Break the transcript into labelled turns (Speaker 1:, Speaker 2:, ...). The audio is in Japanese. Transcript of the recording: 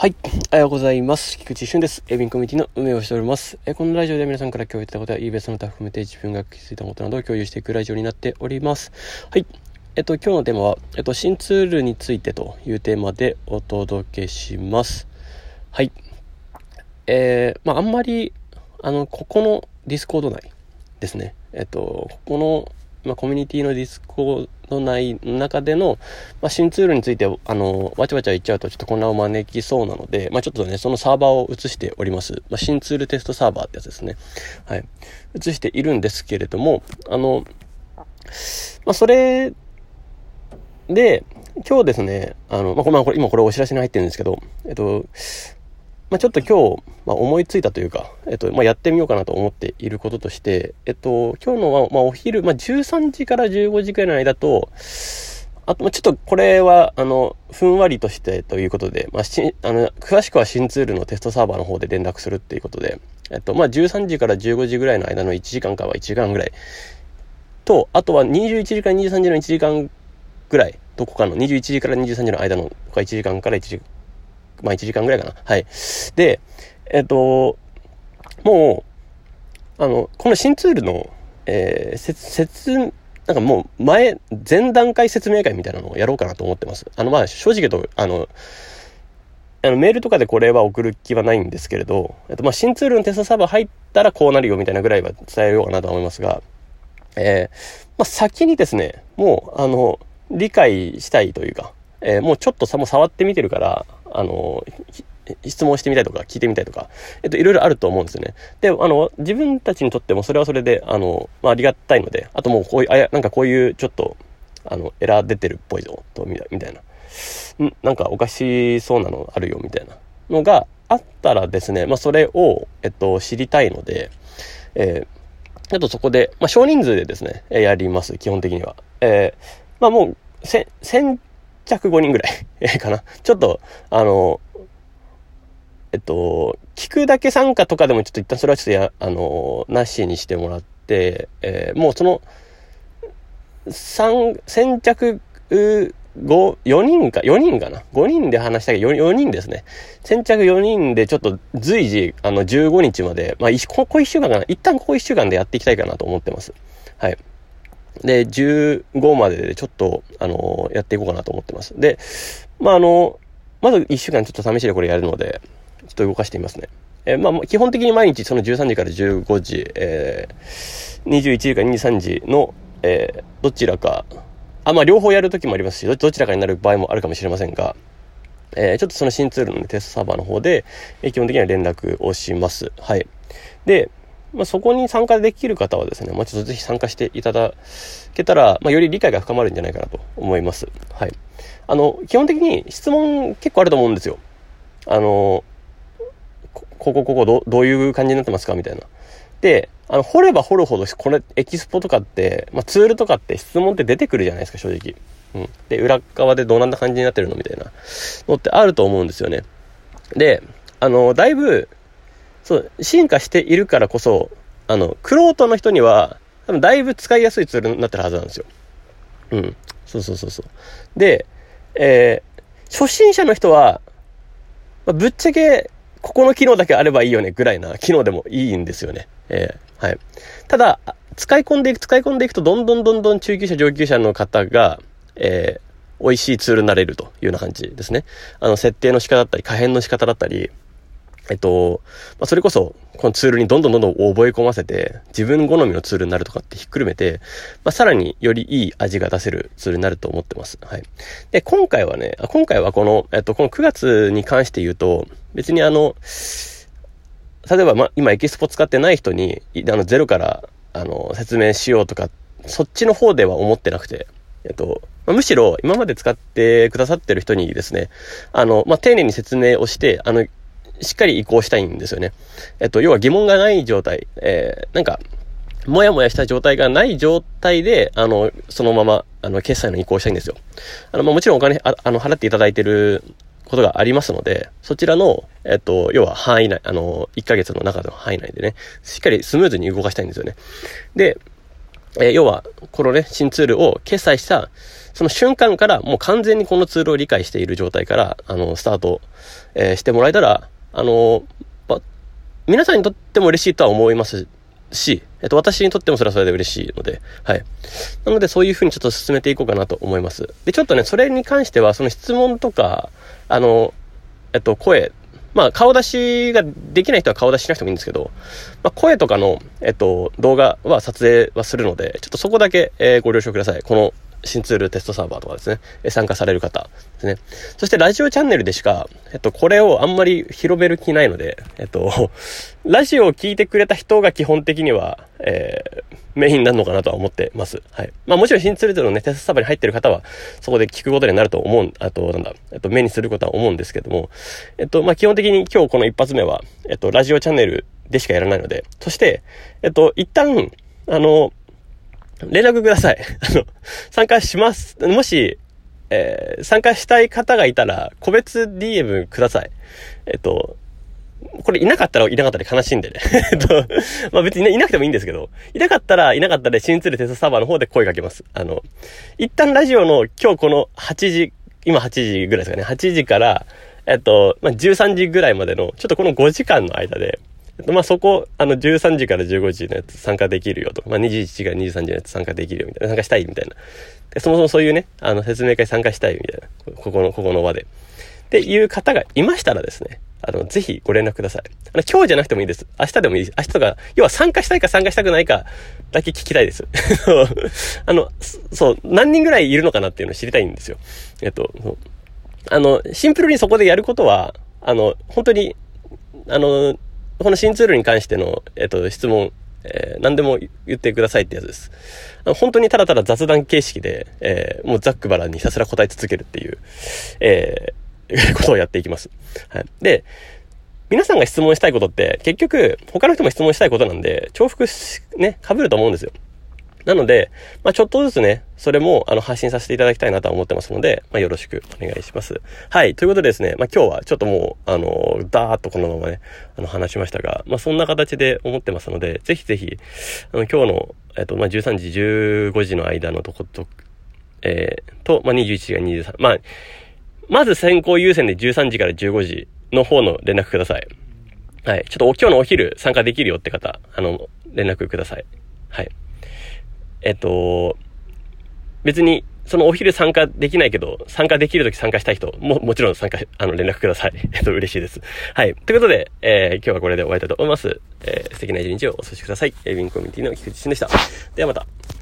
Speaker 1: はい。おはようございます。菊池俊です。エビンコミュニティの運営をしております。えこのラジオで皆さんから共有いただいたことや、イーベスの他含めて自分が気づいたことなどを共有していくラジオになっております。はい。えっと、今日のテーマは、えっと、新ツールについてというテーマでお届けします。はい。えー、まあ、あんまり、あの、ここの Discord 内ですね。えっと、ここのまあ、コミュニティの Discord 内の中での、まあ、新ツールについて、あの、わちゃわちゃ言っちゃうとちょっと混乱を招きそうなので、まあ、ちょっとね、そのサーバーを移しております。まあ、新ツールテストサーバーってやつですね。はい。移しているんですけれども、あの、まあ、それで、今日ですね、あの、まあ、これ、今これお知らせに入ってるんですけど、えっと、まあ、ちょっと今日、まあ、思いついたというか、えっと、まあ、やってみようかなと思っていることとして、えっと、今日のは、まあ、お昼、まあ、13時から15時くらいの間と、あと、ちょっとこれは、あの、ふんわりとしてということで、まあ、し、あの、詳しくは新ツールのテストサーバーの方で連絡するっていうことで、えっと、まあ、13時から15時ぐらいの間の1時間かは1時間ぐらい。と、あとは21時から23時の1時間ぐらい、どこかの21時から23時の間の1時間から1時間、まあ1時間ぐらいかな。はい。で、えっと、もう、あの、この新ツールの、えー、説、なんかもう前、前段階説明会みたいなのをやろうかなと思ってます。あの、まあ正直言うと、あの、あのメールとかでこれは送る気はないんですけれど、えっと、まあ新ツールのテストサーバー入ったらこうなるよみたいなぐらいは伝えようかなと思いますが、えー、まあ先にですね、もう、あの、理解したいというか、えー、もうちょっとさ、も触ってみてるから、あの、質問してみたいとか聞いてみたいとか、えっと、いろいろあると思うんですよね。で、あの、自分たちにとってもそれはそれで、あの、まあ、ありがたいので、あともうこういう、あや、なんかこういうちょっと、あの、エラー出てるっぽいぞ、と、みたいな。んなんかおかしそうなのあるよ、みたいなのがあったらですね、まあ、それを、えっと、知りたいので、えー、あとそこで、まあ、少人数でですね、やります、基本的には。えー、まあ、もう、せ、先着5人ぐらい かな。ちょっと、あの、えっと、聞くだけ参加とかでもちょっと一旦それはちょっとや、あの、なしにしてもらって、えー、もうその、三、先着、5、4人か、4人かな ?5 人で話したけど4、人ですね。先着4人でちょっと随時、あの、15日まで、まあ、ここ1週間かな一旦ここ1週間でやっていきたいかなと思ってます。はい。で、15まででちょっと、あの、やっていこうかなと思ってます。で、まあ、あの、まず1週間ちょっと試しでこれやるので、ちょっと動かしてみますね。えー、まあ、基本的に毎日その13時から15時、えー、21時から23時の、えー、どちらか、あ、まあ、両方やるときもありますし、どちらかになる場合もあるかもしれませんが、えー、ちょっとその新ツールの、テストサーバーの方で、えー、基本的には連絡をします。はい。で、まあ、そこに参加できる方はですね、まあ、ちょっとぜひ参加していただけたら、まあ、より理解が深まるんじゃないかなと思います。はい。あの、基本的に質問結構あると思うんですよ。あの、ここ、ここ、どどういう感じになってますかみたいな。で、あの、掘れば掘るほど、これ、エキスポとかって、まあ、ツールとかって質問って出てくるじゃないですか、正直。うん。で、裏側でどうなんな感じになってるのみたいなのってあると思うんですよね。で、あの、だいぶ、そう、進化しているからこそ、あの、クローの人には、多分だいぶ使いやすいツールになってるはずなんですよ。うん。そうそうそうそう。で、えー、初心者の人は、まあ、ぶっちゃけ、ここの機能だけあればいいよねぐらいな機能でもいいんですよね。えー、はい。ただ、使い込んでいく、使い込んでいくと、どんどんどんどん中級者、上級者の方が、えー、美味しいツールになれるというような感じですね。あの、設定の仕方だったり、可変の仕方だったり、えっと、まあ、それこそ、このツールにどんどんどんどん覚え込ませて、自分好みのツールになるとかってひっくるめて、まあ、さらによりいい味が出せるツールになると思ってます。はい。で、今回はね、今回はこの、えっと、この9月に関して言うと、別にあの、例えば、ま、今エキスポ使ってない人に、あの、ゼロから、あの、説明しようとか、そっちの方では思ってなくて、えっと、まあ、むしろ今まで使ってくださってる人にですね、あの、まあ、丁寧に説明をして、あの、しっかり移行したいんですよね。えっと、要は疑問がない状態、えー、なんか、もやもやした状態がない状態で、あの、そのまま、あの、決済の移行したいんですよ。あの、まあ、もちろんお金、ああの、払っていただいてることがありますので、そちらの、えっと、要は範囲内、あの、1ヶ月の中の範囲内でね、しっかりスムーズに動かしたいんですよね。で、えー、要は、このね、新ツールを決済したその瞬間からもう完全にこのツールを理解している状態から、あの、スタート、えー、してもらえたら、あの、ま、皆さんにとっても嬉しいとは思いますし、えっと、私にとってもそれはそれで嬉しいので、はい。なので、そういうふうにちょっと進めていこうかなと思います。で、ちょっとね、それに関しては、その質問とか、あの、えっと、声、まあ、顔出しができない人は顔出ししなくてもいいんですけど、まあ、声とかの、えっと、動画は撮影はするので、ちょっとそこだけ、えー、ご了承ください。この新ツールテストサーバーとかですね、参加される方ですね。そしてラジオチャンネルでしか、えっと、これをあんまり広める気ないので、えっと、ラジオを聞いてくれた人が基本的には、えー、メインになるのかなとは思ってます。はい。まあもちろん新ツールのね、テストサーバーに入ってる方は、そこで聞くことになると思う、あと、なんだ、えっと、目にすることは思うんですけども、えっと、まあ基本的に今日この一発目は、えっと、ラジオチャンネルでしかやらないので、そして、えっと、一旦、あの、連絡ください。あの、参加します。もし、えー、参加したい方がいたら、個別 DM ください。えっと、これいなかったらいなかったで悲しいんでね。えっと、まあ別にいなくてもいいんですけど、いなかったらいなかったで、新ツールテストサーバーの方で声かけます。あの、一旦ラジオの今日この8時、今8時ぐらいですかね、8時から、えっと、まあ13時ぐらいまでの、ちょっとこの5時間の間で、まあ、そこ、あの、13時から15時のやつ参加できるよと。まあ、21時から23時のやつ参加できるよみたいな。参加したいみたいな。そもそもそういうね、あの、説明会参加したいみたいな。ここの、ここの場で。っていう方がいましたらですね、あの、ぜひご連絡ください。あの、今日じゃなくてもいいです。明日でもいいです。明日とか、要は参加したいか参加したくないかだけ聞きたいです。あの、そう、何人ぐらいいるのかなっていうのを知りたいんですよ。えっと、あの、シンプルにそこでやることは、あの、本当に、あの、この新ツールに関しての、えっと、質問、えー、何でも言ってくださいってやつです。本当にただただ雑談形式で、えー、もうザックバラにひたすら答え続けるっていう、えー、ことをやっていきます。はい。で、皆さんが質問したいことって、結局、他の人も質問したいことなんで、重複しね、被ると思うんですよ。なので、まあ、ちょっとずつね、それも、あの、発信させていただきたいなと思ってますので、まあ、よろしくお願いします。はい。ということでですね、まあ、今日はちょっともう、あの、ダーッとこのままね、あの、話しましたが、まあ、そんな形で思ってますので、ぜひぜひ、あの、今日の、えっと、まあ、13時、15時の間のとこと、えー、と、まあ、21時が23、まあ、まず先行優先で13時から15時の方の連絡ください。はい。ちょっと今日のお昼参加できるよって方、あの、連絡ください。はい。えっと、別に、そのお昼参加できないけど、参加できるとき参加したい人も、もちろん参加、あの、連絡ください。えっと、嬉しいです。はい。ということで、えー、今日はこれで終わりたいと思います。えー、素敵な一日をお過ごしください。えー、ウィンコミュニティの菊池俊でした。ではまた。